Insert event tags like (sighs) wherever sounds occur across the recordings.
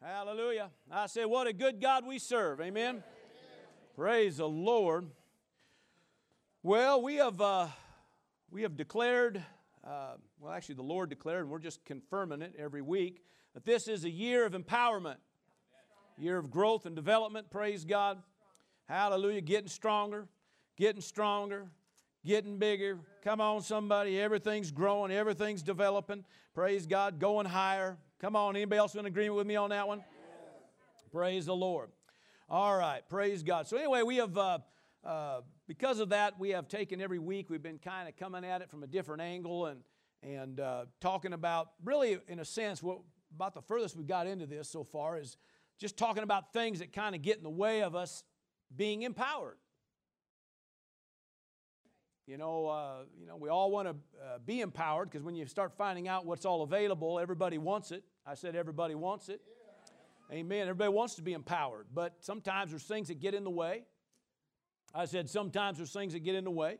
Hallelujah. I say, what a good God we serve. Amen. Amen. Praise the Lord. Well, we have, uh, we have declared, uh, well, actually, the Lord declared, and we're just confirming it every week, that this is a year of empowerment, year of growth and development. Praise God. Hallelujah. Getting stronger, getting stronger, getting bigger. Come on, somebody. Everything's growing, everything's developing. Praise God. Going higher. Come on. Anybody else in agreement with me on that one? Praise the Lord. All right. Praise God. So, anyway, we have, uh, uh, because of that, we have taken every week, we've been kind of coming at it from a different angle and, and uh, talking about, really, in a sense, what about the furthest we got into this so far is just talking about things that kind of get in the way of us being empowered. You know, uh, you know, we all want to uh, be empowered because when you start finding out what's all available, everybody wants it. I said everybody wants it. Yeah. Amen. Everybody wants to be empowered, but sometimes there's things that get in the way. I said sometimes there's things that get in the way,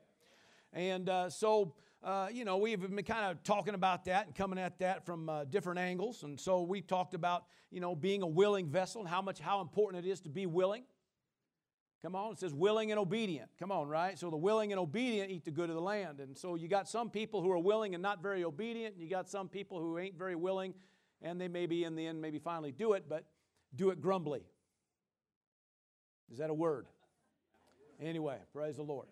and uh, so uh, you know we've been kind of talking about that and coming at that from uh, different angles. And so we talked about you know being a willing vessel and how much how important it is to be willing. Come on, it says willing and obedient. Come on, right? So the willing and obedient eat the good of the land. And so you got some people who are willing and not very obedient, and you got some people who ain't very willing, and they maybe in the end maybe finally do it, but do it grumbly. Is that a word? Anyway, praise the Lord.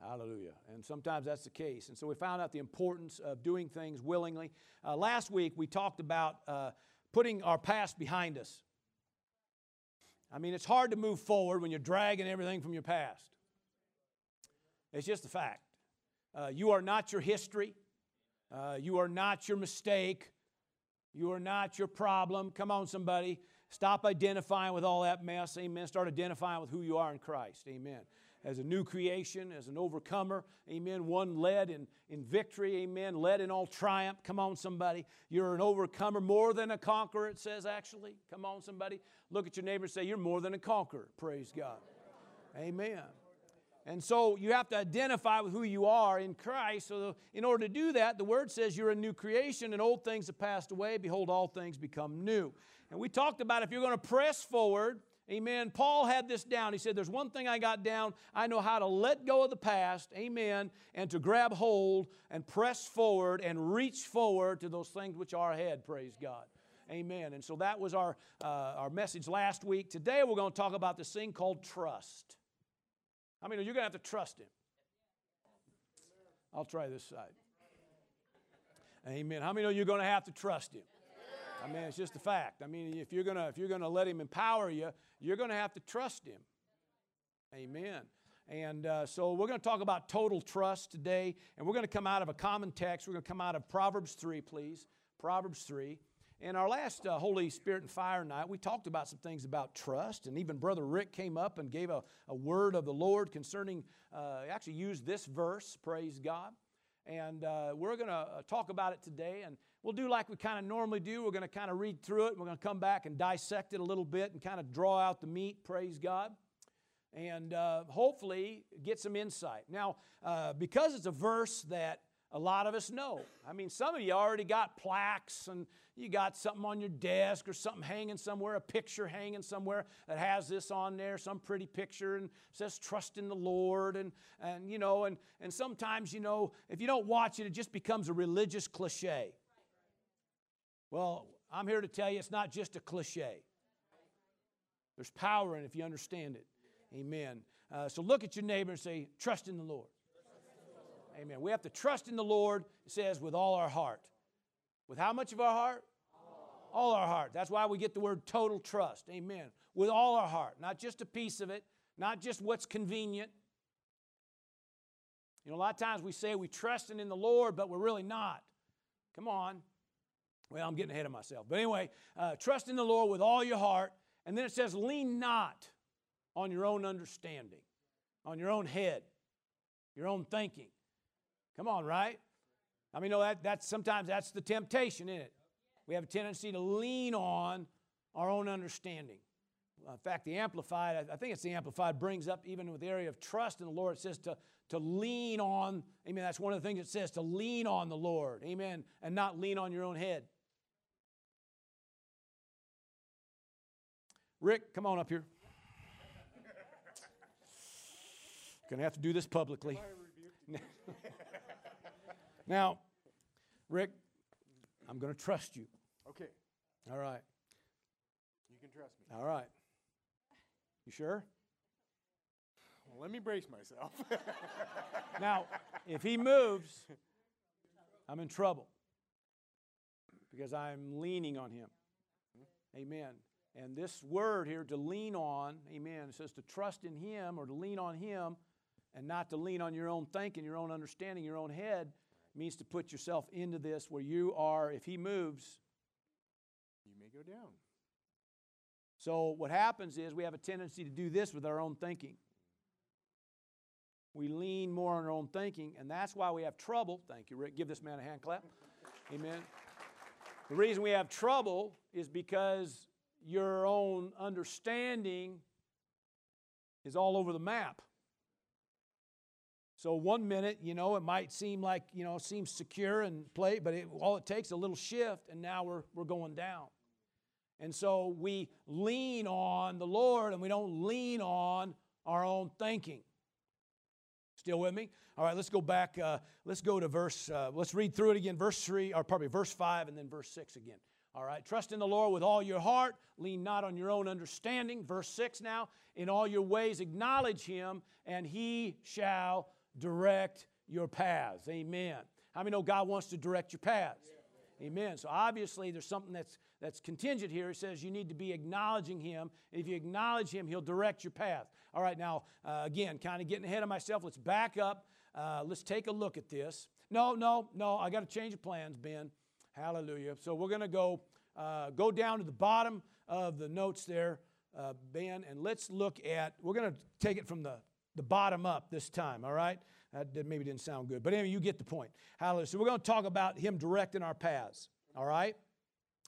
Hallelujah. And sometimes that's the case. And so we found out the importance of doing things willingly. Uh, last week we talked about uh, putting our past behind us. I mean, it's hard to move forward when you're dragging everything from your past. It's just a fact. Uh, you are not your history. Uh, you are not your mistake. You are not your problem. Come on, somebody. Stop identifying with all that mess. Amen. Start identifying with who you are in Christ. Amen as a new creation, as an overcomer. Amen. One led in, in victory. Amen. Led in all triumph. Come on, somebody. You're an overcomer, more than a conqueror, it says actually. Come on, somebody. Look at your neighbor and say, You're more than a conqueror. Praise God. Amen. And so you have to identify with who you are in Christ. So, in order to do that, the word says you're a new creation and old things have passed away. Behold, all things become new. And we talked about if you're going to press forward, Amen. Paul had this down. He said, There's one thing I got down. I know how to let go of the past. Amen. And to grab hold and press forward and reach forward to those things which are ahead. Praise God. Amen. And so that was our, uh, our message last week. Today we're going to talk about this thing called trust. I mean, you're going to have to trust Him. I'll try this side. Amen. How many know you're going to have to trust Him? I mean, it's just a fact. I mean, if you're gonna if you're gonna let Him empower you, you're gonna have to trust Him. Amen. And uh, so we're going to talk about total trust today, and we're going to come out of a common text. We're going to come out of Proverbs 3, please. Proverbs 3. In our last uh, Holy Spirit and Fire night, we talked about some things about trust, and even Brother Rick came up and gave a, a word of the Lord concerning, uh, actually used this verse, praise God. And uh, we're going to uh, talk about it today. And we'll do like we kind of normally do. We're going to kind of read through it. We're going to come back and dissect it a little bit and kind of draw out the meat, praise God. And uh, hopefully get some insight. Now, uh, because it's a verse that a lot of us know. I mean, some of you already got plaques and you got something on your desk or something hanging somewhere, a picture hanging somewhere that has this on there, some pretty picture and says trust in the Lord. And, and you know, and, and sometimes, you know, if you don't watch it, it just becomes a religious cliche. Well, I'm here to tell you it's not just a cliche. There's power in it if you understand it. Amen. Uh, so look at your neighbor and say, trust in the Lord. Amen. We have to trust in the Lord, it says, with all our heart. With how much of our heart? All. all our heart. That's why we get the word total trust. Amen. With all our heart, not just a piece of it, not just what's convenient. You know, a lot of times we say we're trusting in the Lord, but we're really not. Come on. Well, I'm getting ahead of myself. But anyway, uh, trust in the Lord with all your heart. And then it says, lean not on your own understanding, on your own head, your own thinking. Come on, right? I mean, know that that's sometimes that's the temptation, isn't it? We have a tendency to lean on our own understanding. In fact, the Amplified, I think it's the Amplified, brings up even with the area of trust in the Lord, it says to, to lean on, amen, that's one of the things it says, to lean on the Lord, amen, and not lean on your own head. Rick, come on up here. Gonna have to do this publicly. (laughs) now, Rick, I'm gonna trust you. Okay, All right. you can trust me. All right. You sure? Well, let me brace myself. (laughs) Now, if he moves, I'm in trouble because I'm leaning on him. Hmm? Amen. And this word here, to lean on, amen, it says to trust in him or to lean on him and not to lean on your own thinking, your own understanding, your own head, means to put yourself into this where you are, if he moves. you may go down. So, what happens is we have a tendency to do this with our own thinking. We lean more on our own thinking, and that's why we have trouble. Thank you, Rick. Give this man a hand clap. Amen. The reason we have trouble is because your own understanding is all over the map. So one minute, you know, it might seem like, you know, seems secure and play, but it, all it takes a little shift, and now we're, we're going down. And so we lean on the Lord and we don't lean on our own thinking. Still with me? All right, let's go back. Uh, let's go to verse, uh, let's read through it again. Verse 3, or probably verse 5 and then verse 6 again. All right, trust in the Lord with all your heart. Lean not on your own understanding. Verse 6 now, in all your ways acknowledge him, and he shall direct your paths. Amen. How many know God wants to direct your paths? Amen. So obviously there's something that's that's contingent here. It says you need to be acknowledging him. If you acknowledge him, he'll direct your path. All right, now uh, again, kind of getting ahead of myself. Let's back up. Uh, let's take a look at this. No, no, no. I got to change the plans, Ben. Hallelujah. So we're going to go uh, go down to the bottom of the notes there, uh, Ben, and let's look at. We're going to take it from the the bottom up this time. All right. That did- maybe didn't sound good, but anyway, you get the point. Hallelujah. So we're going to talk about him directing our paths. All right.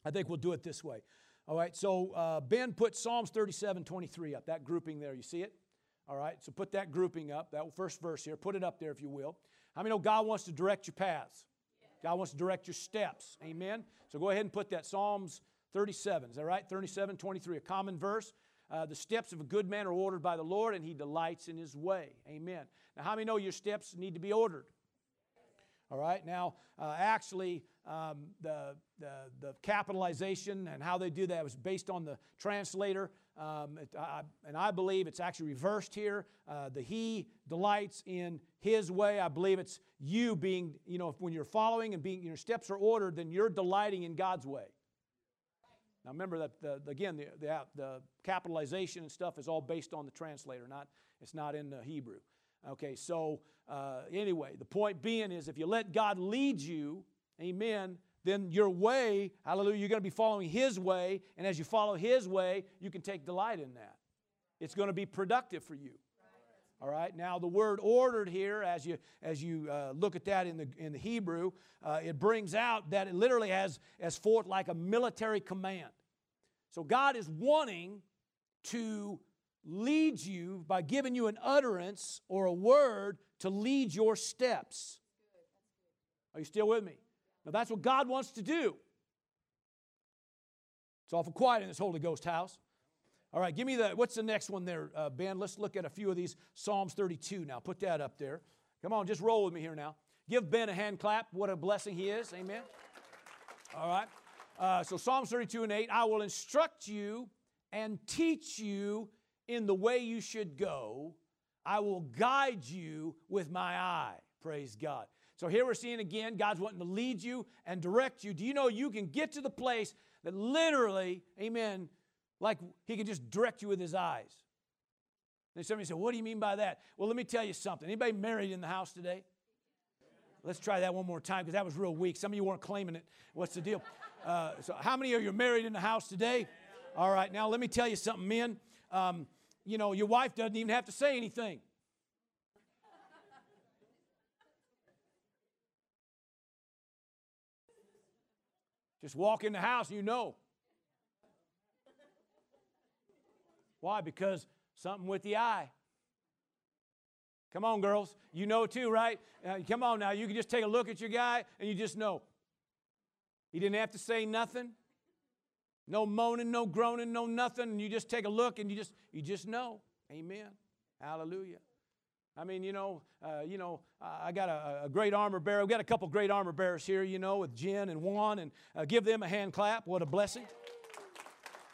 I think we'll do it this way. All right, so uh, Ben put Psalms 37 23 up, that grouping there. You see it? All right, so put that grouping up, that first verse here. Put it up there if you will. How many know God wants to direct your paths? God wants to direct your steps. Amen? So go ahead and put that Psalms 37. Is that right? 37 23, a common verse. Uh, the steps of a good man are ordered by the Lord, and he delights in his way. Amen. Now, how many know your steps need to be ordered? All right, now, uh, actually, um, the, the, the capitalization and how they do that was based on the translator. Um, it, I, and I believe it's actually reversed here. Uh, the He delights in His way. I believe it's you being, you know, when you're following and being, your steps are ordered, then you're delighting in God's way. Now remember that the, again the, the, the capitalization and stuff is all based on the translator, not it's not in the Hebrew. Okay, so uh, anyway, the point being is if you let God lead you, amen, then your way, hallelujah, you're going to be following His way, and as you follow His way, you can take delight in that. It's going to be productive for you. All right. Now the word "ordered" here, as you as you uh, look at that in the in the Hebrew, uh, it brings out that it literally has as forth like a military command. So God is wanting to lead you by giving you an utterance or a word to lead your steps. Are you still with me? Now that's what God wants to do. It's awful quiet in this Holy Ghost house. All right, give me the, what's the next one there, uh, Ben? Let's look at a few of these. Psalms 32 now. Put that up there. Come on, just roll with me here now. Give Ben a hand clap. What a blessing he is. Amen. All right. Uh, so Psalms 32 and 8 I will instruct you and teach you in the way you should go. I will guide you with my eye. Praise God. So here we're seeing again, God's wanting to lead you and direct you. Do you know you can get to the place that literally, amen, like he can just direct you with his eyes? Then somebody said, What do you mean by that? Well, let me tell you something. Anybody married in the house today? Let's try that one more time because that was real weak. Some of you weren't claiming it. What's the deal? Uh, so, how many of you are married in the house today? All right, now let me tell you something, men. Um, you know, your wife doesn't even have to say anything. Just walk in the house, you know. Why? Because something with the eye. Come on, girls. You know too, right? Uh, come on now. You can just take a look at your guy and you just know. He didn't have to say nothing. No moaning, no groaning, no nothing. And you just take a look and you just you just know. Amen. Hallelujah. I mean, you know, uh, you know, I got a, a, great armor bearer. We've got a couple great armor bearers here, you know, with Jen and Juan, and uh, give them a hand clap. What a blessing.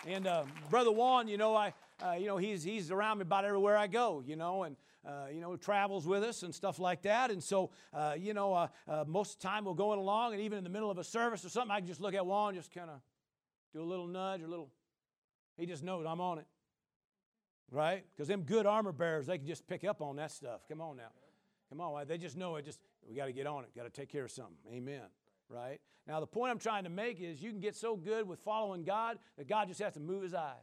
And uh, brother Juan, you know, I, uh, you know, he's he's around me about everywhere I go, you know, and uh, you know, travels with us and stuff like that. And so, uh, you know, most of the time we're going along, and even in the middle of a service or something, I can just look at Juan, just kind of do a little nudge, or a little. He just knows I'm on it right? Because them good armor bearers, they can just pick up on that stuff. Come on now. Come on. They just know it. Just we got to get on it. Got to take care of something. Amen. Right? Now, the point I'm trying to make is you can get so good with following God that God just has to move his eye.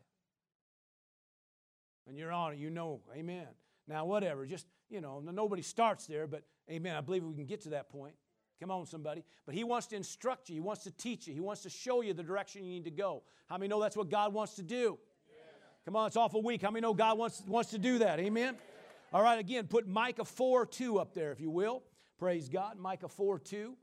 And you're on it. You know. Amen. Now, whatever. Just, you know, nobody starts there, but amen. I believe we can get to that point. Come on, somebody. But he wants to instruct you. He wants to teach you. He wants to show you the direction you need to go. How many know that's what God wants to do? Come on, it's awful weak. How many know God wants, wants to do that? Amen? All right, again, put Micah 4 2 up there, if you will. Praise God. Micah 4 2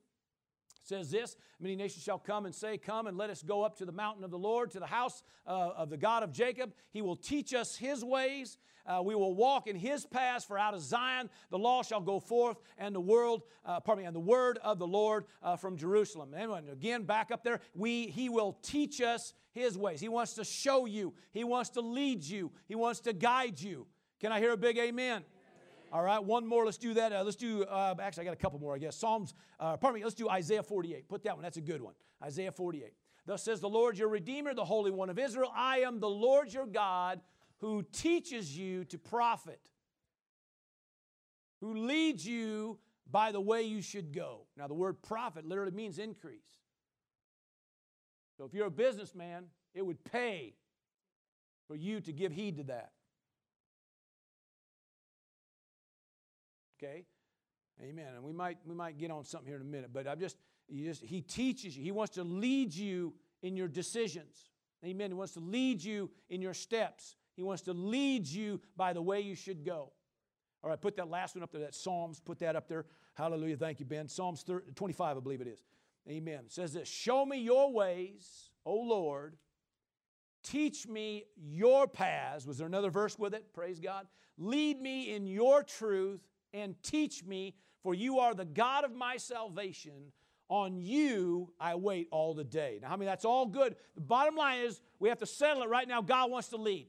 says this Many nations shall come and say, Come and let us go up to the mountain of the Lord, to the house uh, of the God of Jacob. He will teach us his ways. Uh, we will walk in his paths, for out of Zion the law shall go forth, and the world, uh, pardon me, and the word of the Lord uh, from Jerusalem. And again, back up there, we, he will teach us his ways. He wants to show you, He wants to lead you, He wants to guide you. Can I hear a big amen? All right, one more. Let's do that. Uh, let's do, uh, actually, I got a couple more, I guess. Psalms, uh, pardon me, let's do Isaiah 48. Put that one, that's a good one. Isaiah 48. Thus says the Lord your Redeemer, the Holy One of Israel I am the Lord your God who teaches you to profit, who leads you by the way you should go. Now, the word profit literally means increase. So if you're a businessman, it would pay for you to give heed to that. Okay? Amen. And we might we might get on something here in a minute, but I'm just, just he teaches you. He wants to lead you in your decisions. Amen. He wants to lead you in your steps. He wants to lead you by the way you should go. All right, put that last one up there, that Psalms, put that up there. Hallelujah. Thank you, Ben. Psalms 25, I believe it is. Amen. It says this Show me your ways, O Lord. Teach me your paths. Was there another verse with it? Praise God. Lead me in your truth and teach me, for you are the God of my salvation. On you I wait all the day. Now, I mean, that's all good. The bottom line is we have to settle it right now. God wants to lead.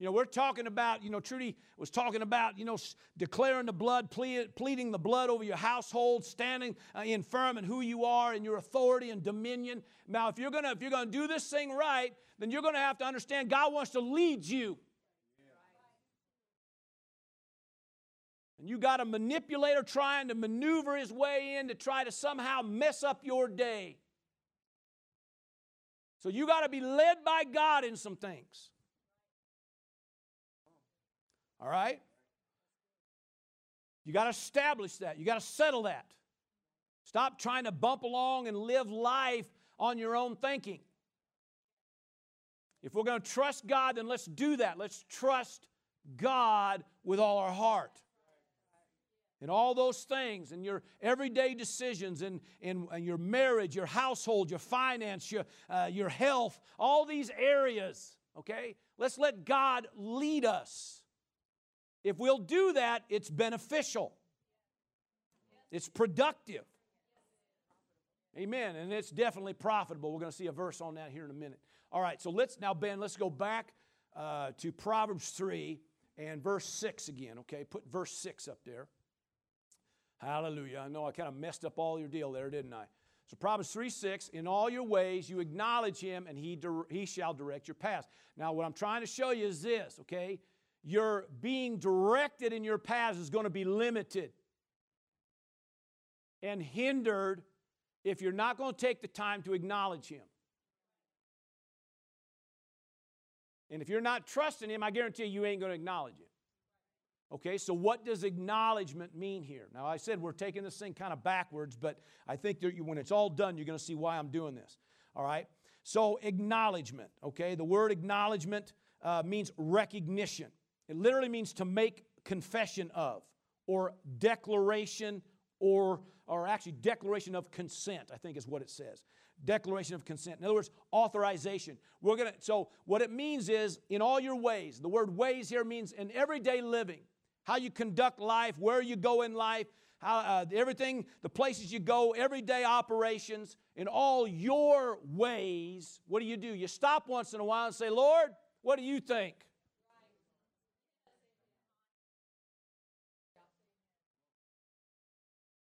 You know, we're talking about, you know, Trudy was talking about, you know, declaring the blood, pleading the blood over your household, standing uh, in firm in who you are and your authority and dominion. Now, if you're gonna if you're gonna do this thing right, then you're gonna have to understand God wants to lead you. And you got a manipulator trying to maneuver his way in to try to somehow mess up your day. So you got to be led by God in some things. All right? You got to establish that. You got to settle that. Stop trying to bump along and live life on your own thinking. If we're going to trust God, then let's do that. Let's trust God with all our heart. And all those things, and your everyday decisions, and, and, and your marriage, your household, your finance, your, uh, your health, all these areas, okay? Let's let God lead us. If we'll do that, it's beneficial, it's productive. Amen. And it's definitely profitable. We're going to see a verse on that here in a minute. All right, so let's now, Ben, let's go back uh, to Proverbs 3 and verse 6 again, okay? Put verse 6 up there. Hallelujah. I know I kind of messed up all your deal there, didn't I? So Proverbs 3 6, in all your ways you acknowledge him and he, he shall direct your path. Now, what I'm trying to show you is this, okay? your being directed in your paths is going to be limited and hindered if you're not going to take the time to acknowledge Him. And if you're not trusting Him, I guarantee you, you ain't going to acknowledge Him. Okay, so what does acknowledgement mean here? Now, I said we're taking this thing kind of backwards, but I think that when it's all done, you're going to see why I'm doing this. All right, so acknowledgement, okay, the word acknowledgement uh, means recognition. It literally means to make confession of, or declaration, or, or actually declaration of consent, I think is what it says. declaration of consent. In other words, authorization. We're gonna. So what it means is in all your ways. The word ways here means in everyday living, how you conduct life, where you go in life, how uh, everything, the places you go, everyday operations. In all your ways, what do you do? You stop once in a while and say, Lord, what do you think?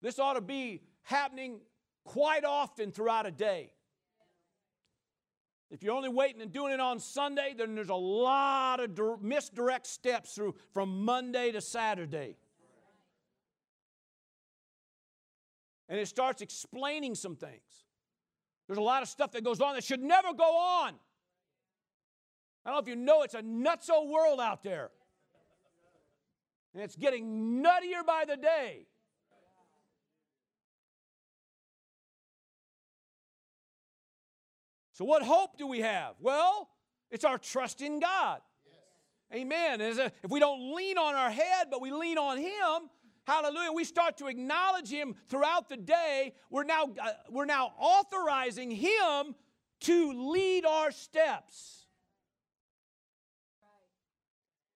This ought to be happening quite often throughout a day. If you're only waiting and doing it on Sunday, then there's a lot of misdirect steps through from Monday to Saturday. And it starts explaining some things. There's a lot of stuff that goes on that should never go on. I don't know if you know it's a nutso world out there. And it's getting nuttier by the day. So, what hope do we have? Well, it's our trust in God. Yes. Amen. A, if we don't lean on our head, but we lean on Him, hallelujah, we start to acknowledge Him throughout the day, we're now, uh, we're now authorizing Him to lead our steps.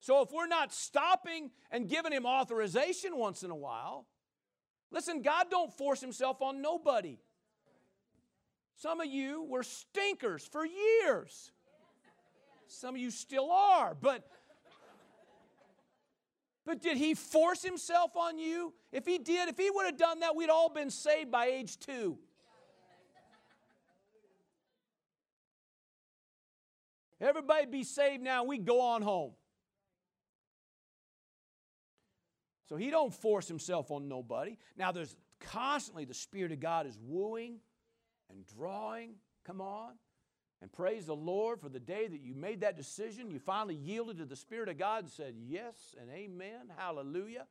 So, if we're not stopping and giving Him authorization once in a while, listen, God don't force Himself on nobody. Some of you were stinkers for years. Some of you still are, but but did he force himself on you? If he did, if he would have done that, we'd all been saved by age 2. Everybody be saved now, we go on home. So he don't force himself on nobody. Now there's constantly the spirit of God is wooing and drawing. Come on. And praise the Lord for the day that you made that decision. You finally yielded to the Spirit of God and said yes and amen. Hallelujah.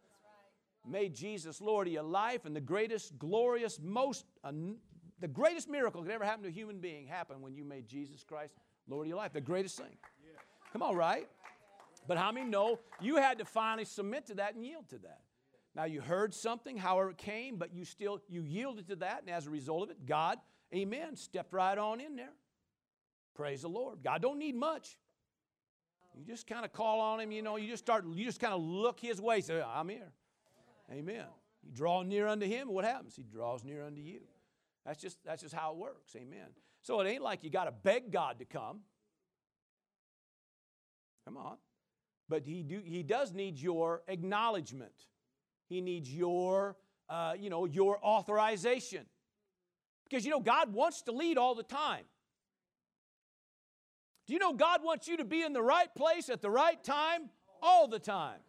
Right. Made Jesus Lord of your life, and the greatest, glorious, most, uh, the greatest miracle could ever happen to a human being happened when you made Jesus Christ Lord of your life. The greatest thing. Come on, right? But how many know you had to finally submit to that and yield to that? Now you heard something, however it came, but you still you yielded to that, and as a result of it, God Amen. Stepped right on in there. Praise the Lord. God don't need much. You just kind of call on him, you know, you just start, you just kind of look his way, say, I'm here. Amen. You draw near unto him, what happens? He draws near unto you. That's just that's just how it works. Amen. So it ain't like you got to beg God to come. Come on. But he do he does need your acknowledgement. He needs your uh, you know your authorization. Because you know, God wants to lead all the time. Do you know God wants you to be in the right place at the right time all the time?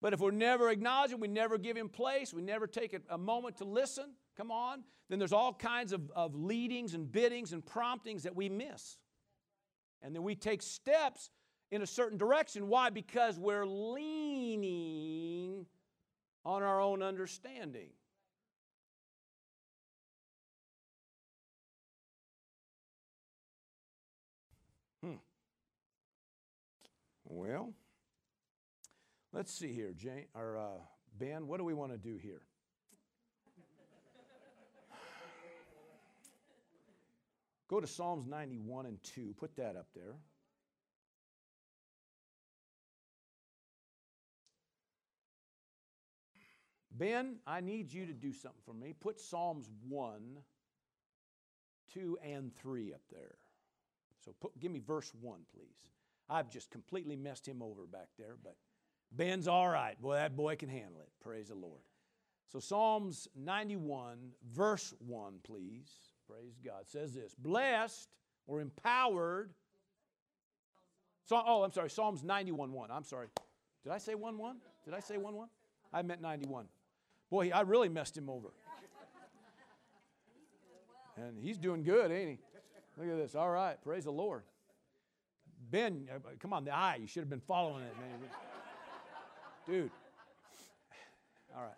But if we're never acknowledging, we never give Him place, we never take a, moment to listen, come on, then there's all kinds of, of leadings and biddings and promptings that we miss. And then we take steps in a certain direction. Why? Because we're leaning on our own understanding. Well, let's see here, Jane or uh, Ben. What do we want to do here? Go to Psalms 91 and 2. Put that up there. Ben, I need you to do something for me. Put Psalms 1, 2, and 3 up there. So put, give me verse 1, please. I've just completely messed him over back there, but Ben's all right. Boy, that boy can handle it. Praise the Lord. So, Psalms 91, verse 1, please. Praise God. says this Blessed or empowered. So, oh, I'm sorry. Psalms 91, 1. I'm sorry. Did I say 1 1? Did I say 1 1? I meant 91. Boy, I really messed him over. And he's doing good, ain't he? Look at this. All right. Praise the Lord. Ben, uh, come on, the eye. You should have been following it, man. Dude. All right.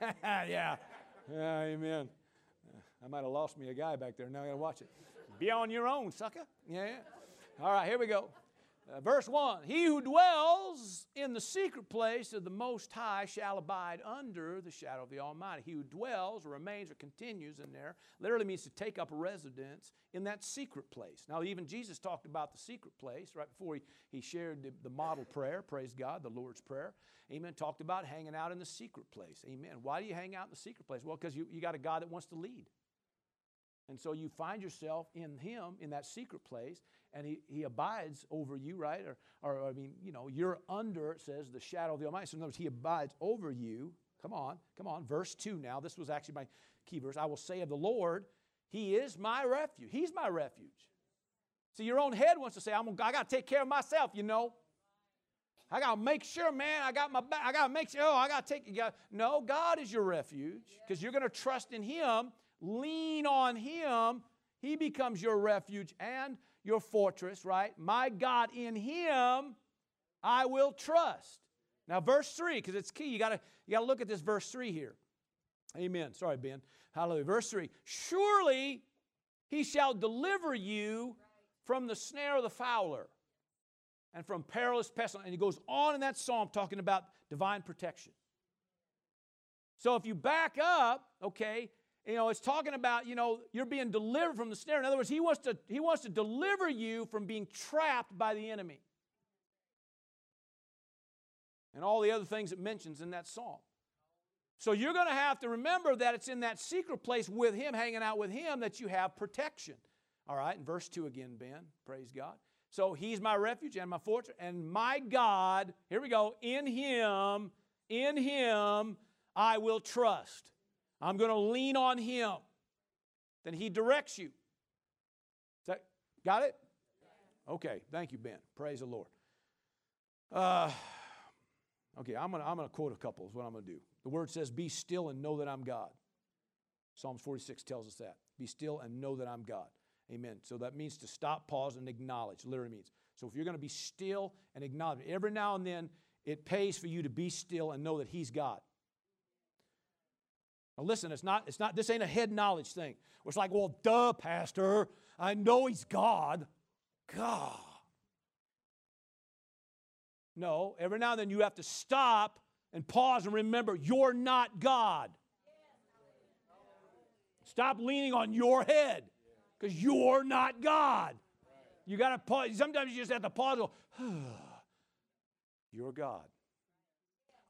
(laughs) yeah. Yeah, amen. I might have lost me a guy back there. Now I got to watch it. Be on your own, sucker. Yeah, yeah. All right, here we go. Uh, verse 1 He who dwells in the secret place of the Most High shall abide under the shadow of the Almighty. He who dwells or remains or continues in there literally means to take up residence in that secret place. Now, even Jesus talked about the secret place right before he, he shared the, the model prayer, praise God, the Lord's Prayer. Amen. Talked about hanging out in the secret place. Amen. Why do you hang out in the secret place? Well, because you, you got a God that wants to lead. And so you find yourself in Him, in that secret place, and He, he abides over you, right? Or, or, I mean, you know, you're under, it says, the shadow of the Almighty. So in other words, He abides over you. Come on, come on. Verse 2 now. This was actually my key verse. I will say of the Lord, He is my refuge. He's my refuge. See, your own head wants to say, I'm, gonna, I got to take care of myself, you know. I got to make sure, man, I got my back. I got to make sure, oh, I got to take, you got, no, God is your refuge because you're going to trust in Him, lean on Him. He becomes your refuge and your fortress, right? My God, in Him I will trust. Now, verse 3, because it's key. You got to you gotta look at this verse 3 here. Amen. Sorry, Ben. Hallelujah. Verse 3 Surely He shall deliver you from the snare of the fowler and from perilous pestilence. And he goes on in that psalm talking about divine protection. So if you back up, okay, you know, it's talking about, you know, you're being delivered from the snare. In other words, he wants to, he wants to deliver you from being trapped by the enemy. And all the other things it mentions in that psalm. So you're going to have to remember that it's in that secret place with him, hanging out with him, that you have protection. All right, in verse 2 again, Ben, praise God. So he's my refuge and my fortress and my God. Here we go. In him, in him I will trust. I'm going to lean on him. Then he directs you. That, got it? Okay. Thank you, Ben. Praise the Lord. Uh, okay, I'm going to I'm going to quote a couple, is what I'm going to do. The word says, Be still and know that I'm God. Psalms 46 tells us that. Be still and know that I'm God. Amen. So that means to stop, pause, and acknowledge. Literally means. So if you're going to be still and acknowledge, every now and then it pays for you to be still and know that He's God. Now listen, it's not, it's not, this ain't a head knowledge thing. It's like, well, duh, Pastor, I know He's God. God. No, every now and then you have to stop and pause and remember you're not God. Stop leaning on your head because you're not God. You got to pause. Sometimes you just have to pause. Go, (sighs) you're God.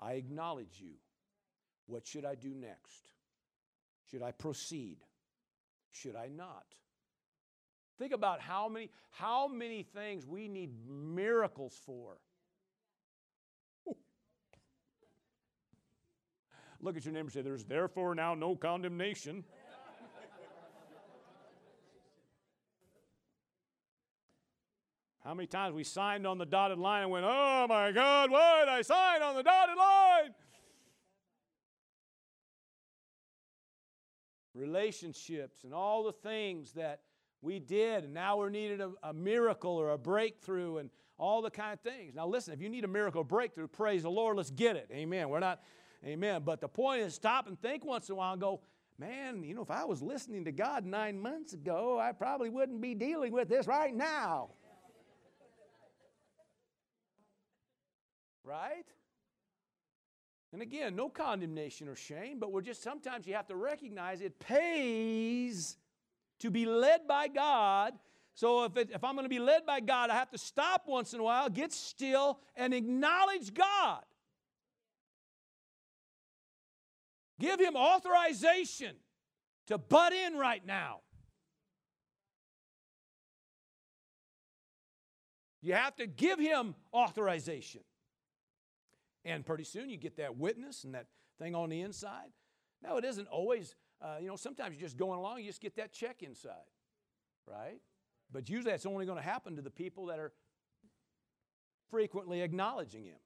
I acknowledge you. What should I do next? Should I proceed? Should I not? Think about how many, how many things we need miracles for. (laughs) Look at your neighbor and say, There's therefore now no condemnation. (laughs) How many times we signed on the dotted line and went, oh my God, why did I sign on the dotted line? Relationships and all the things that we did, and now we're needing a, a, miracle or a breakthrough and all the kind of things. Now, listen, if you need a miracle breakthrough, praise the Lord, let's get it. Amen. We're not, amen. But the point is, stop and think once in a while and go, man, you know, if I was listening to God nine months ago, I probably wouldn't be dealing with this right now. right? And again, no condemnation or shame, but we're just sometimes you have to recognize it pays to be led by God. So if, it, if I'm going to be led by God, I have to stop once in a while, get still, and acknowledge God. Give Him authorization to butt in right now. You have to give Him authorization. And pretty soon you get that witness and that thing on the inside. No, it isn't always, uh, you know, sometimes you're just going along, you just get that check inside, right? But usually that's only going to happen to the people that are frequently acknowledging Him.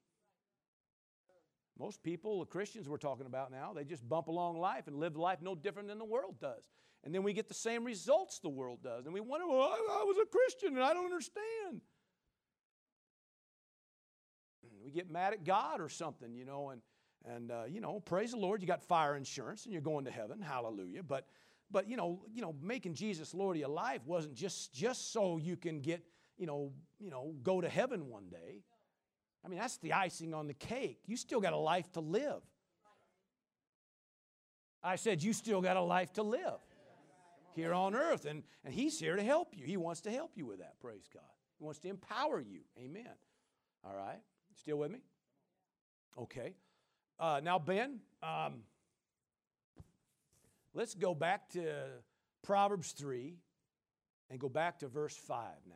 Most people, the Christians we're talking about now, they just bump along life and live life no different than the world does. And then we get the same results the world does. And we wonder, well, I, I was a Christian and I don't understand get mad at God or something, you know, and, and uh, you know, praise the Lord, you got fire insurance and you're going to heaven, hallelujah. But, but you know, you know, making Jesus Lord of your life wasn't just, just so you can get you know, you know, go to heaven one day. I mean, that's the icing on the cake. You still got a life to live. I said, You still got a life to live here on earth. And, and He's here to help you. He wants to help you with that, praise God. He wants to empower you. Amen. All right. Still with me? Okay. Uh, now, Ben, um, let's go back to Proverbs 3 and go back to verse 5 now.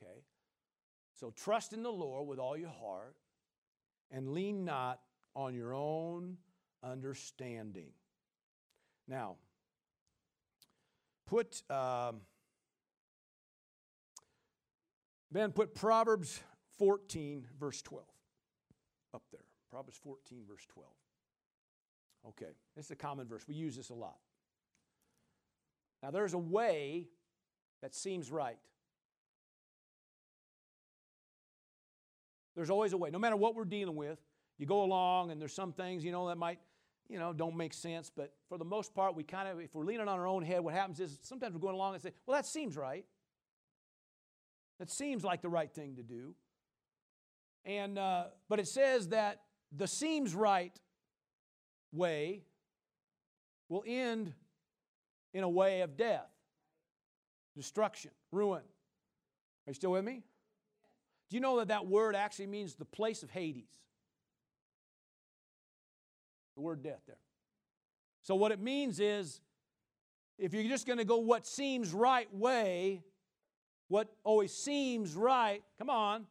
Okay? So trust in the Lord with all your heart and lean not on your own understanding. Now, put, um, Ben, put Proverbs 14, verse 12 up there. Proverbs 14, verse 12. Okay, this is a common verse. We use this a lot. Now, there's a way that seems right. There's always a way. No matter what we're dealing with, you go along and there's some things, you know, that might, you know, don't make sense. But for the most part, we kind of, if we're leaning on our own head, what happens is sometimes we're going along and say, well, that seems right. That seems like the right thing to do. And, uh, but it says that the seems right way will end in a way of death, destruction, ruin. Are you still with me? Do you know that that word actually means the place of Hades? The word death there. So, what it means is if you're just going to go what seems right way, what always seems right, come on.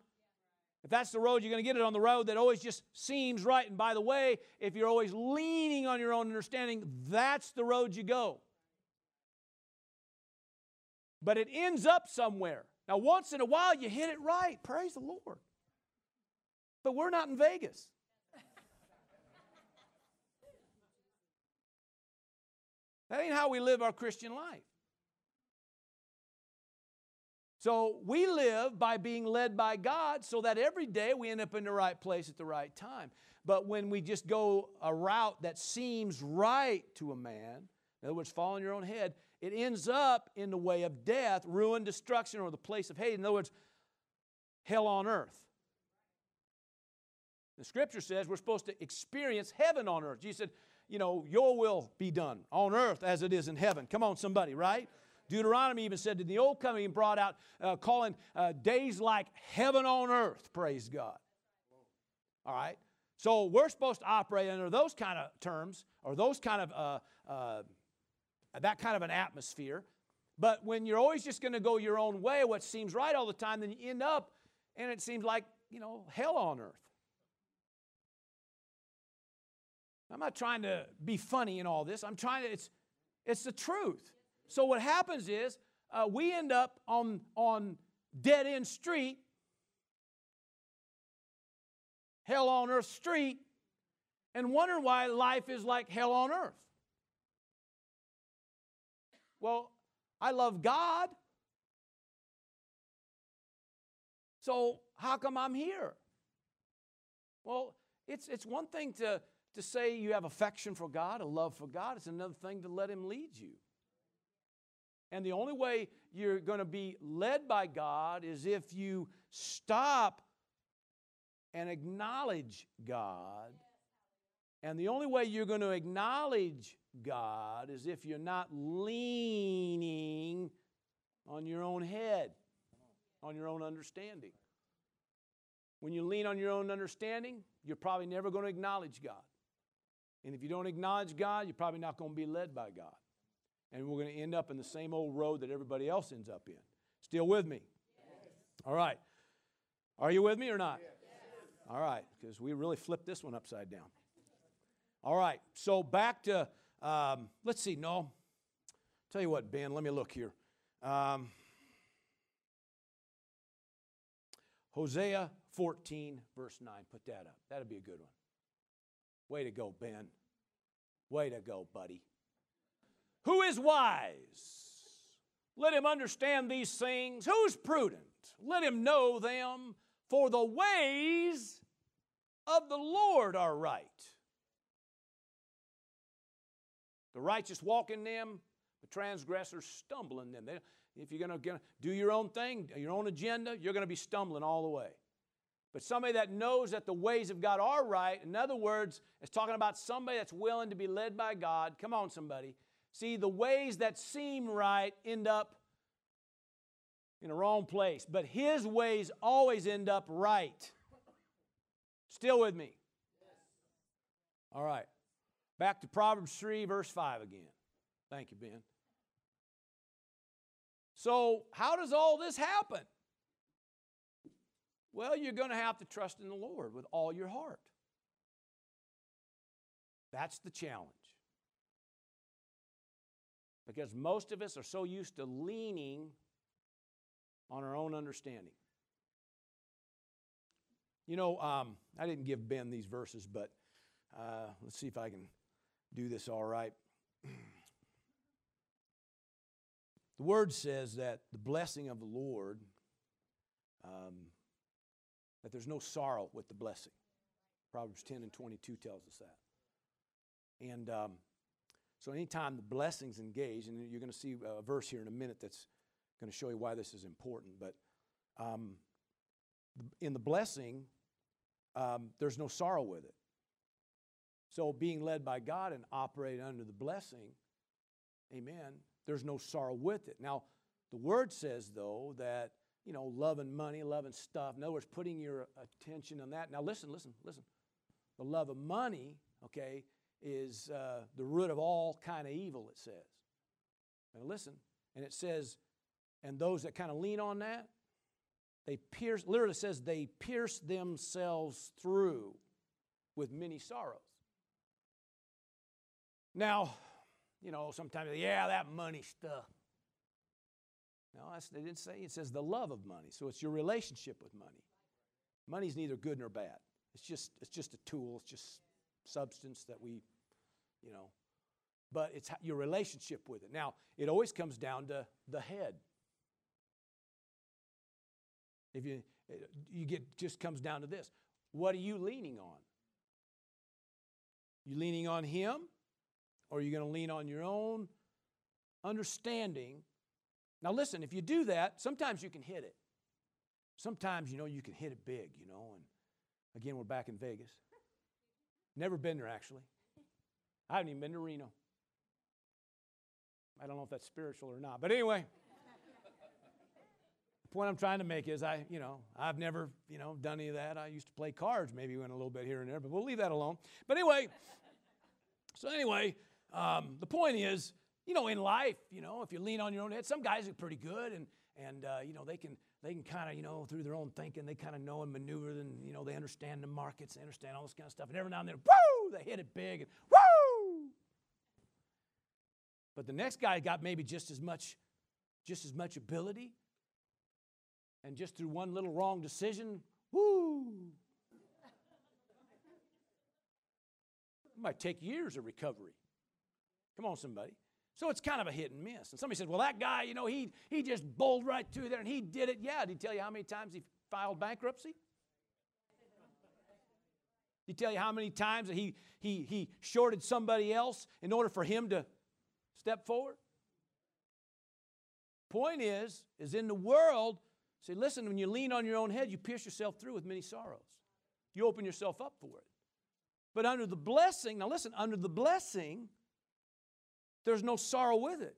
If that's the road, you're going to get it on the road that always just seems right. And by the way, if you're always leaning on your own understanding, that's the road you go. But it ends up somewhere. Now, once in a while, you hit it right. Praise the Lord. But we're not in Vegas. That ain't how we live our Christian life. So we live by being led by God so that every day we end up in the right place at the right time. But when we just go a route that seems right to a man, in other words, fall on your own head, it ends up in the way of death, ruin, destruction, or the place of Hades. In other words, hell on earth. The scripture says we're supposed to experience heaven on earth. Jesus said, you know, your will be done on earth as it is in heaven. Come on, somebody, right? Deuteronomy even said in the old covenant, brought out uh, calling uh, days like heaven on earth. Praise God. All right. So we're supposed to operate under those kind of terms or those kind of uh, uh that kind of an atmosphere. But when you're always just going to go your own way, what seems right all the time, then you end up and it seems like, you know, hell on earth. I'm not trying to be funny in all this. I'm trying to, it's, it's the truth. So what happens is uh, we end up on, on dead end street, hell on earth street, and wonder why life is like hell on earth. Well, I love God. So how come I'm here? Well, it's, it's one thing to, to say you have affection for God, a love for God. It's another thing to let Him lead you. And the only way you're going to be led by God is if you stop and acknowledge God. And the only way you're going to acknowledge God is if you're not leaning on your own head, on your own understanding. When you lean on your own understanding, you're probably never going to acknowledge God. And if you don't acknowledge God, you're probably not going to be led by God. And we're going to end up in the same old road that everybody else ends up in. Still with me? Yes. All right. Are you with me or not? Yes. All right, because we really flipped this one upside down. All right, so back to um, let's see, no. Tell you what, Ben, let me look here. Um, Hosea 14, verse 9. Put that up. That'd be a good one. Way to go, Ben. Way to go, buddy. Who is wise? Let him understand these things. Who's prudent? Let him know them. For the ways of the Lord are right the righteous walk in them, the transgressors stumble in them. They, if you're going to do your own thing, your own agenda, you're going to be stumbling all the way. But somebody that knows that the ways of God are right, in other words, it's talking about somebody that's willing to be led by God. Come on, somebody. See, the ways that seem right end up in the wrong place, but His ways always end up right. Still with me? All right. Back to Proverbs 3, verse 5 again. Thank you, Ben. So, how does all this happen? Well, you're going to have to trust in the Lord with all your heart. That's the challenge. Because most of us are so used to leaning on our own understanding. You know, um, I didn't give Ben these verses, but uh, let's see if I can do this all right. the word says that the blessing of the Lord, um, that there's no sorrow with the blessing. Proverbs 10 and 22 tells us that. And um, so, anytime the blessing's engaged, and you're going to see a verse here in a minute that's going to show you why this is important, but um, in the blessing, um, there's no sorrow with it. So, being led by God and operating under the blessing, amen, there's no sorrow with it. Now, the word says, though, that, you know, loving money, loving stuff, in other words, putting your attention on that. Now, listen, listen, listen. The love of money, okay, is uh, the root of all kind of evil, it says. Listen, and it says, and those that kind of lean on that, they pierce, literally says, they pierce themselves through with many sorrows. Now, you know, sometimes, yeah, that money stuff. No, they didn't say. It says the love of money. So it's your relationship with money. Money's neither good nor bad. It's just, it's just a tool. It's just substance that we, you know, but it's your relationship with it. Now, it always comes down to the head. If you, you get, just comes down to this. What are you leaning on? You leaning on Him or are you going to lean on your own understanding? Now, listen, if you do that, sometimes you can hit it. Sometimes, you know, you can hit it big, you know. And again, we're back in Vegas. Never been there, actually. I haven't even been to Reno. I don't know if that's spiritual or not. But anyway, the point I'm trying to make is I, you know, I've never, you know, done any of that. I used to play cards, maybe went a little bit here and there, but we'll leave that alone. But anyway, so anyway, um, the point is, you know, in life, you know, if you lean on your own head, some guys are pretty good and, and uh, you know, they can, they can kind of, you know, through their own thinking, they kind of know and maneuver and, you know, they understand the markets, they understand all this kind of stuff. And every now and then, woo, they hit it big and woo! But the next guy got maybe just as much, just as much ability. And just through one little wrong decision, woo! It might take years of recovery. Come on, somebody. So it's kind of a hit and miss. And somebody says, well, that guy, you know, he, he just bowled right through there and he did it. Yeah, did he tell you how many times he filed bankruptcy? Did he tell you how many times he, he, he shorted somebody else in order for him to step forward? Point is, is in the world, say, listen, when you lean on your own head, you pierce yourself through with many sorrows. You open yourself up for it. But under the blessing, now listen, under the blessing, there's no sorrow with it.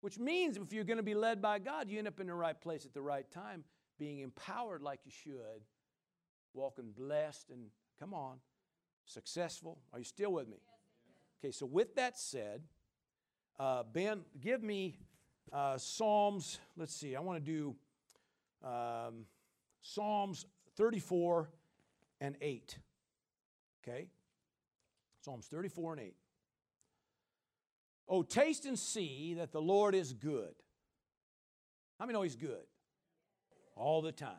Which means if you're going to be led by God, you end up in the right place at the right time, being empowered like you should, walking blessed and, come on, successful. Are you still with me? Okay, so with that said, uh, Ben, give me uh, Psalms, let's see, I want to do um, Psalms 34 and 8. Okay? Psalms 34 and 8. Oh, taste and see that the Lord is good. How many know He's good? All the time.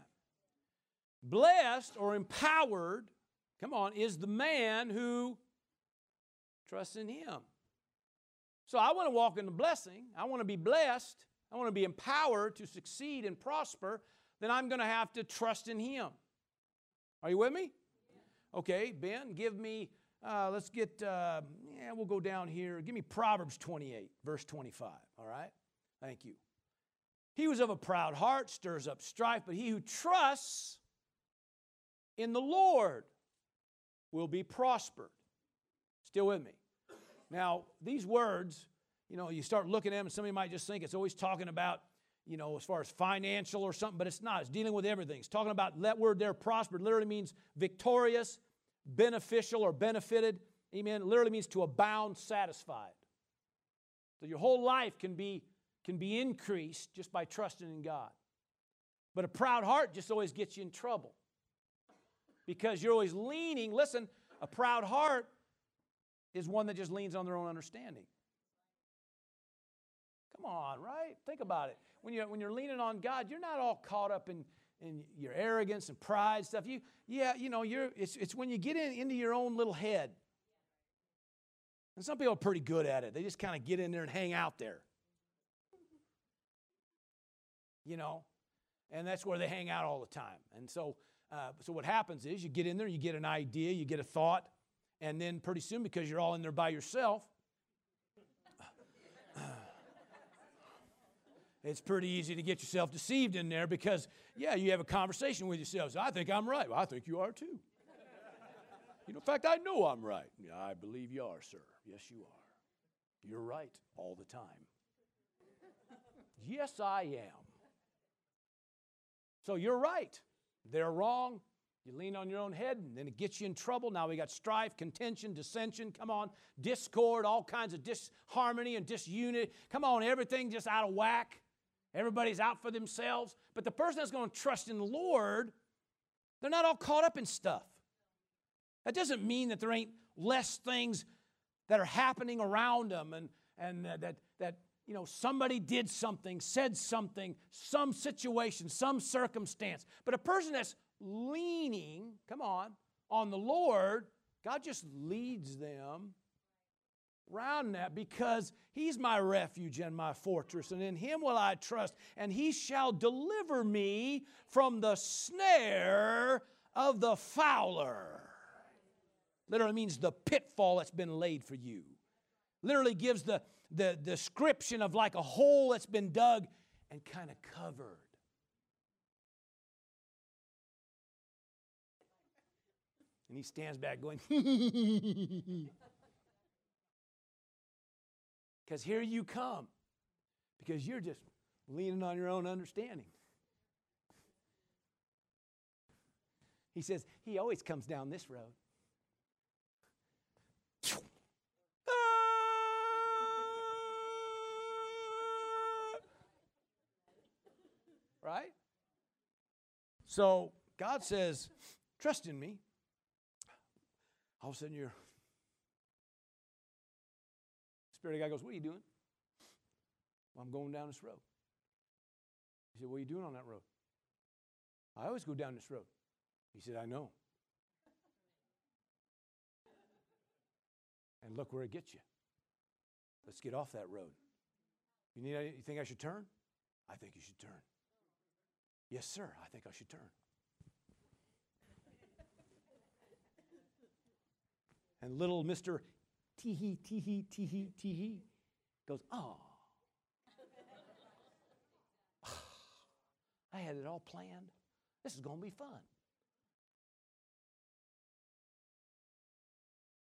Blessed or empowered, come on, is the man who trusts in Him. So I want to walk in the blessing. I want to be blessed. I want to be empowered to succeed and prosper. Then I'm going to have to trust in Him. Are you with me? Okay, Ben, give me uh, let's get, uh, yeah, we'll go down here. Give me Proverbs 28, verse 25, all right? Thank you. He was of a proud heart, stirs up strife, but he who trusts in the Lord will be prospered. Still with me? Now, these words, you know, you start looking at them, and somebody might just think it's always talking about, you know, as far as financial or something, but it's not. It's dealing with everything. It's talking about that word there, prospered, literally means victorious, beneficial, or benefited. Amen. Literally means to abound, satisfied. So your whole life can be, can be increased just by trusting in God. But a proud heart just always gets you in trouble because you're always leaning. Listen, a proud heart is one that just leans on their own understanding. Come on, right? Think about it. When you're, when you're leaning on God, you're not all caught up in, in your arrogance and pride stuff. You, yeah, you know, you're, it's, it's when you get in, into your own little head. And some people are pretty good at it. They just kind of get in there and hang out there. You know, and that's where they hang out all the time. And so, uh, so what happens is you get in there, you get an idea, you get a thought, and then pretty soon, because you're all in there by yourself, (sighs) it's pretty easy to get yourself deceived in there because, yeah, you have a conversation with yourself. So I think I'm right. Well, I think you are too. You know, in fact, I know I'm right. Yeah, I believe you are, sir. Yes, you are. You're right all the time. yes, I am. So you're right. They're wrong. You lean on your own head, and then it gets you in trouble. Now we got strife, contention, dissension. Come on, discord, all kinds of disharmony and disunity. Come on, everything just out of whack. Everybody's out for themselves. But the person that's going to trust in the Lord, they're not all caught up in stuff. That doesn't mean that there ain't less things that are happening around them and, and uh, that, that you know somebody did something said something some situation some circumstance. But a person that's leaning come on on the lord god just leads them around that because he's my refuge and my fortress and in him will i trust and he shall deliver me from the snare of the fowler literally means the pitfall that's been laid for you. Literally gives the, the description of like a hole that's been dug and kind of covered. And he stands back going, (laughs) because here you come, because you're just leaning on your own understanding. He says, He always comes down this road. Right? So God says, trust in me. All of a sudden, your spirit guy goes, What are you doing? Well, I'm going down this road. He said, What are you doing on that road? I always go down this road. He said, I know. And look where it gets you. Let's get off that road. You, need, you think I should turn? I think you should turn. Yes, sir, I think I should turn. and little Mr. Teehee, teehee, teehee, teehee goes, Oh. (sighs) I had it all planned. This is going to be fun.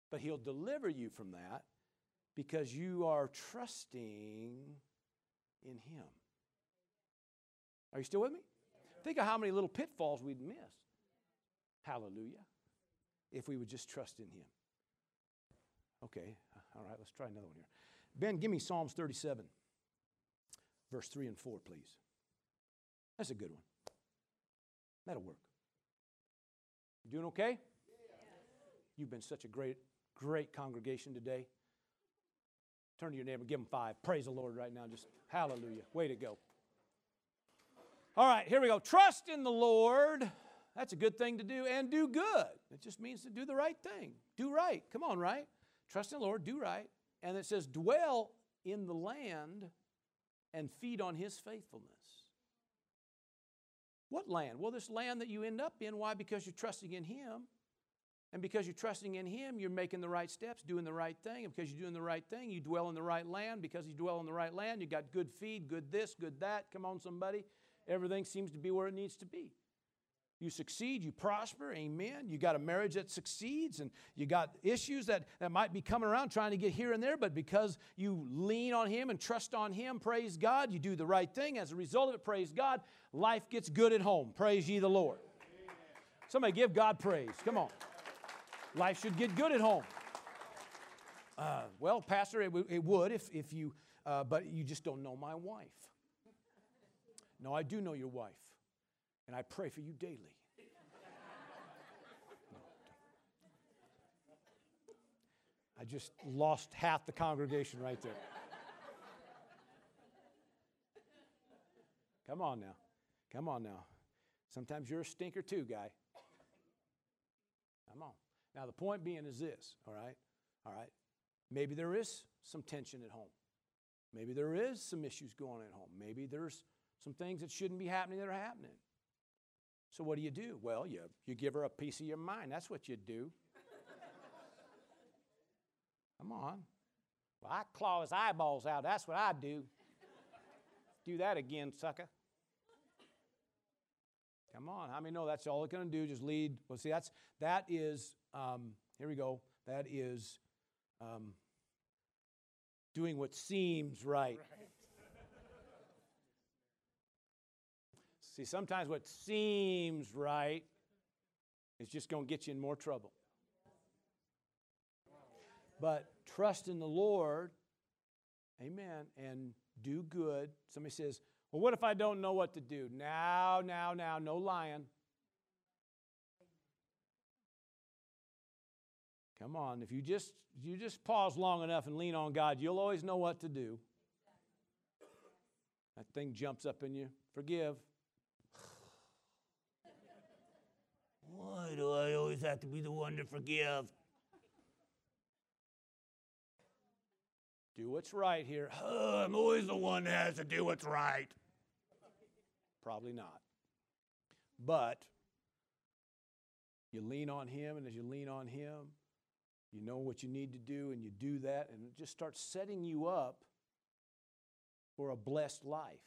But He'll deliver you from that because you are trusting in Him. Are you still with me? Think of how many little pitfalls we'd miss. Hallelujah. If we would just trust in Him. Okay, all right, let's try another one here. Ben, give me Psalms 37, verse 3 and 4, please. That's a good one. That'll work. You doing okay? You've been such a great, great congregation today. Turn to your neighbor, give them five. Praise the Lord right now. Just hallelujah. Way to go. All right, here we go. Trust in the Lord. That's a good thing to do and do good. It just means to do the right thing. Do right. Come on, right? Trust in the Lord, do right. And it says, dwell in the land and feed on his faithfulness. What land? Well, this land that you end up in. Why? Because you're trusting in him. And because you're trusting in Him, you're making the right steps, doing the right thing. And because you're doing the right thing, you dwell in the right land. Because you dwell in the right land, you got good feed, good this, good that. Come on, somebody. Everything seems to be where it needs to be. You succeed, you prosper, amen. You got a marriage that succeeds, and you got issues that, that might be coming around trying to get here and there, but because you lean on Him and trust on Him, praise God, you do the right thing. As a result of it, praise God, life gets good at home. Praise ye the Lord. Somebody give God praise. Come on. Life should get good at home. Uh, well, Pastor, it, w- it would if, if you, uh, but you just don't know my wife. No, I do know your wife, and I pray for you daily. (laughs) I just lost half the congregation right there. Come on now. Come on now. Sometimes you're a stinker too, guy. Come on. Now, the point being is this, all right? All right. Maybe there is some tension at home. Maybe there is some issues going on at home. Maybe there's some things that shouldn't be happening that are happening. So, what do you do? Well, you, you give her a piece of your mind. That's what you do. Come on. Well, I claw his eyeballs out. That's what I do. do that again, sucker. Come on. How many know that's all it's going to do? Just lead. Well, see, that's that is. Um, here we go. That is um, doing what seems right. See, sometimes what seems right is just going to get you in more trouble. But trust in the Lord, amen, and do good. Somebody says, Well, what if I don't know what to do? Now, now, now, no lying. Come on, if you just you just pause long enough and lean on God, you'll always know what to do. That thing jumps up in you. Forgive. Why do I always have to be the one to forgive? Do what's right here. Oh, (sighs) I'm always the one that has to do what's right. Probably not. But you lean on Him, and as you lean on Him, you know what you need to do, and you do that, and it just starts setting you up for a blessed life.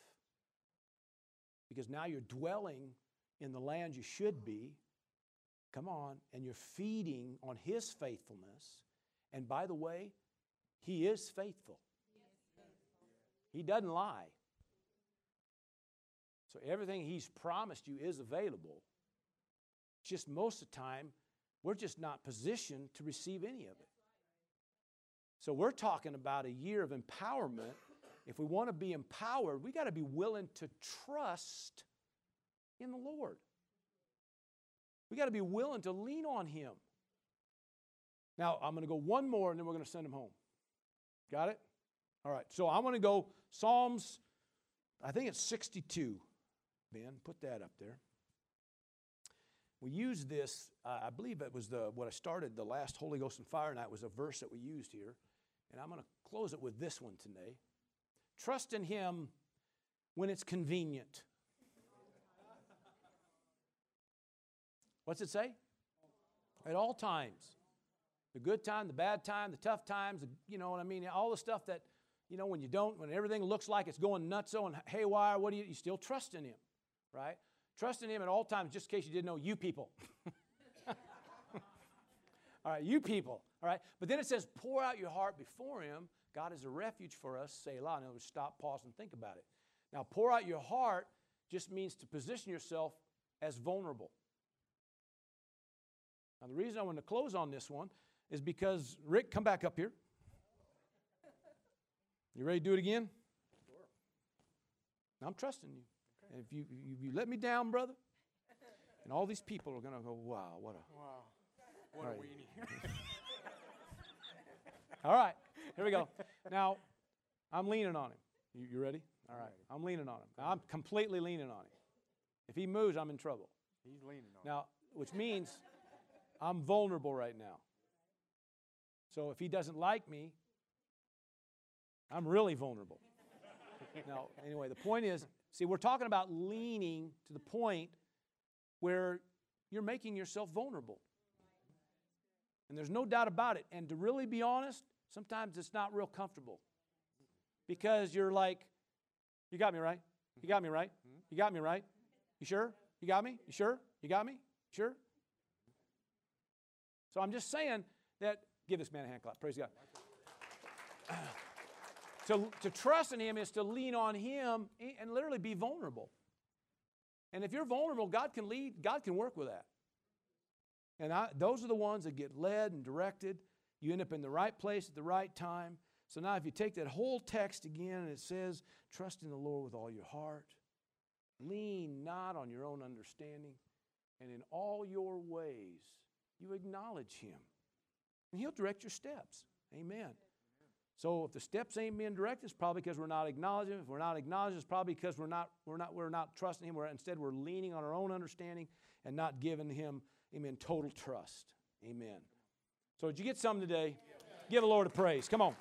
Because now you're dwelling in the land you should be. Come on, and you're feeding on His faithfulness. And by the way, He is faithful, He doesn't lie. So everything He's promised you is available. Just most of the time, we're just not positioned to receive any of it. So we're talking about a year of empowerment. If we want to be empowered, we got to be willing to trust in the Lord. We got to be willing to lean on Him. Now, I'm going to go one more and then we're going to send him home. Got it? All right. So I'm going to go Psalms, I think it's 62. Ben, put that up there. We used this, uh, I believe it was the what I started the last Holy Ghost and Fire night was a verse that we used here. And I'm going to close it with this one today. Trust in Him when it's convenient. What's it say? At all times. The good time, the bad time, the tough times, you know what I mean? All the stuff that, you know, when you don't, when everything looks like it's going nuts and haywire, what do you, you still trust in Him, right? Trust in Him at all times, just in case you didn't know, you people. (laughs) all right, you people, all right? But then it says, pour out your heart before Him. God is a refuge for us, say aloud. In other words, stop, pause, and think about it. Now, pour out your heart just means to position yourself as vulnerable. Now, the reason I want to close on this one is because, Rick, come back up here. You ready to do it again? Sure. I'm trusting you. And if you, if you let me down, brother, and all these people are going to go, wow, what a. Wow. What All a right. weenie. (laughs) (laughs) All right, here we go. Now, I'm leaning on him. You, you ready? All right, I'm leaning on him. Now, I'm completely leaning on him. If he moves, I'm in trouble. He's leaning on. Now, which means I'm vulnerable right now. So if he doesn't like me, I'm really vulnerable. (laughs) now, anyway, the point is see, we're talking about leaning to the point where you're making yourself vulnerable. And there's no doubt about it. And to really be honest, sometimes it's not real comfortable because you're like, you got me right? You got me right? Mm-hmm. You got me right? You sure? You got me? You sure? You got me? Sure? So I'm just saying that, give this man a hand clap. Praise God. to, to trust in Him is to lean on Him and literally be vulnerable. And if you're vulnerable, God can lead, God can work with that. And I, those are the ones that get led and directed. You end up in the right place at the right time. So now, if you take that whole text again and it says, Trust in the Lord with all your heart, lean not on your own understanding, and in all your ways you acknowledge Him. And He'll direct your steps. Amen. So if the steps ain't being directed, it's probably because we're not acknowledging. If we're not acknowledging, it's probably because we're not, we're not, we're not trusting Him. We're, instead, we're leaning on our own understanding and not giving Him, amen, total trust. Amen. So did you get something today? Give the Lord a praise. Come on.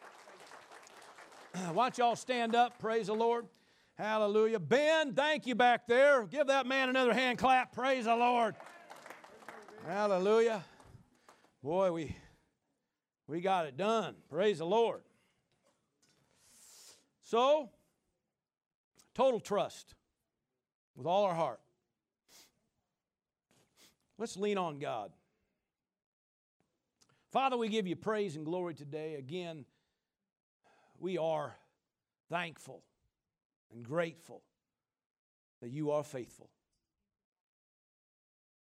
(clears throat) Why don't y'all stand up? Praise the Lord. Hallelujah. Ben, thank you back there. Give that man another hand clap. Praise the Lord. Hallelujah. Boy, we we got it done. Praise the Lord. So, total trust with all our heart. Let's lean on God. Father, we give you praise and glory today. Again, we are thankful and grateful that you are faithful.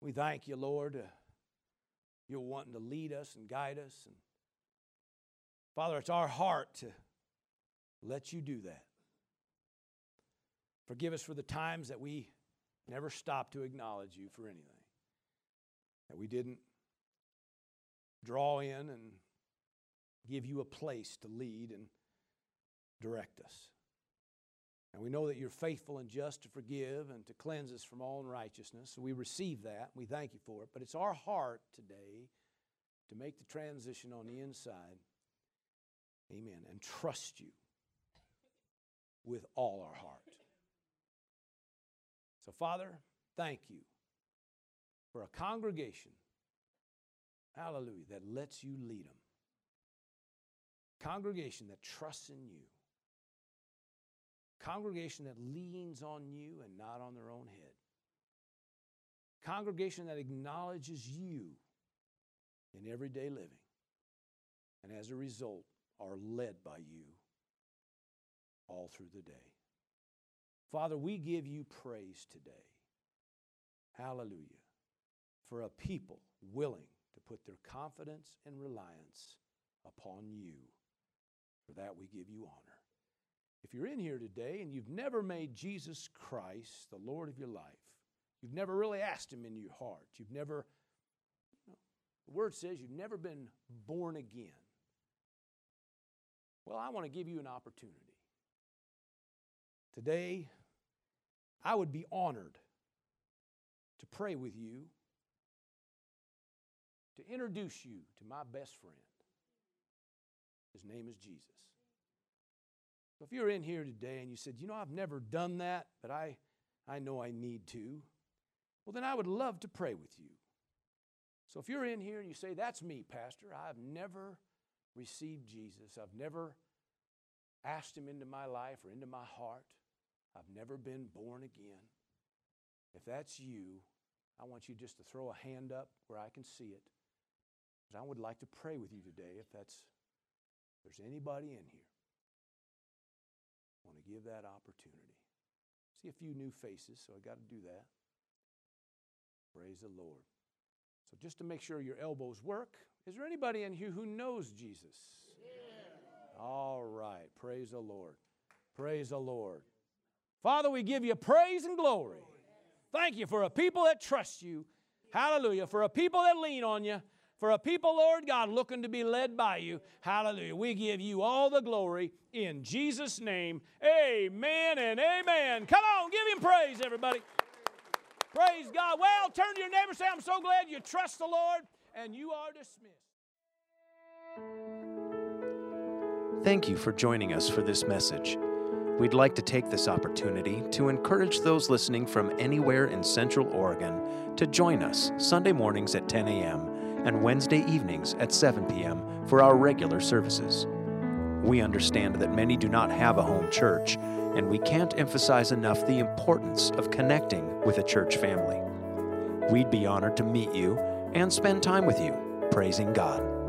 We thank you, Lord. Uh, you're wanting to lead us and guide us. And Father, it's our heart to let you do that. Forgive us for the times that we never stopped to acknowledge you for anything, that we didn't draw in and give you a place to lead and direct us. And we know that you're faithful and just to forgive and to cleanse us from all unrighteousness. So we receive that. We thank you for it. But it's our heart today to make the transition on the inside. Amen. And trust you with all our heart. So, Father, thank you for a congregation, hallelujah, that lets you lead them. Congregation that trusts in you Congregation that leans on you and not on their own head. Congregation that acknowledges you in everyday living and as a result are led by you all through the day. Father, we give you praise today. Hallelujah. For a people willing to put their confidence and reliance upon you. For that we give you honor. If you're in here today and you've never made Jesus Christ the Lord of your life, you've never really asked Him in your heart, you've never, you know, the Word says you've never been born again. Well, I want to give you an opportunity. Today, I would be honored to pray with you, to introduce you to my best friend. His name is Jesus. So if you're in here today and you said, you know, I've never done that, but I, I know I need to, well, then I would love to pray with you. So if you're in here and you say, that's me, Pastor, I've never received Jesus, I've never asked him into my life or into my heart, I've never been born again. If that's you, I want you just to throw a hand up where I can see it. I would like to pray with you today if that's if there's anybody in here want to give that opportunity. See a few new faces, so I got to do that. Praise the Lord. So, just to make sure your elbows work, is there anybody in here who knows Jesus? Yeah. All right. Praise the Lord. Praise the Lord. Father, we give you praise and glory. Thank you for a people that trust you. Hallelujah. For a people that lean on you. For a people, Lord God, looking to be led by you. Hallelujah. We give you all the glory in Jesus' name. Amen and amen. Come on, give him praise, everybody. Praise God. Well, turn to your neighbor say, I'm so glad you trust the Lord, and you are dismissed. Thank you for joining us for this message. We'd like to take this opportunity to encourage those listening from anywhere in Central Oregon to join us Sunday mornings at 10 a.m and Wednesday evenings at 7 p.m. for our regular services. We understand that many do not have a home church, and we can't emphasize enough the importance of connecting with a church family. We'd be honored to meet you and spend time with you, praising God.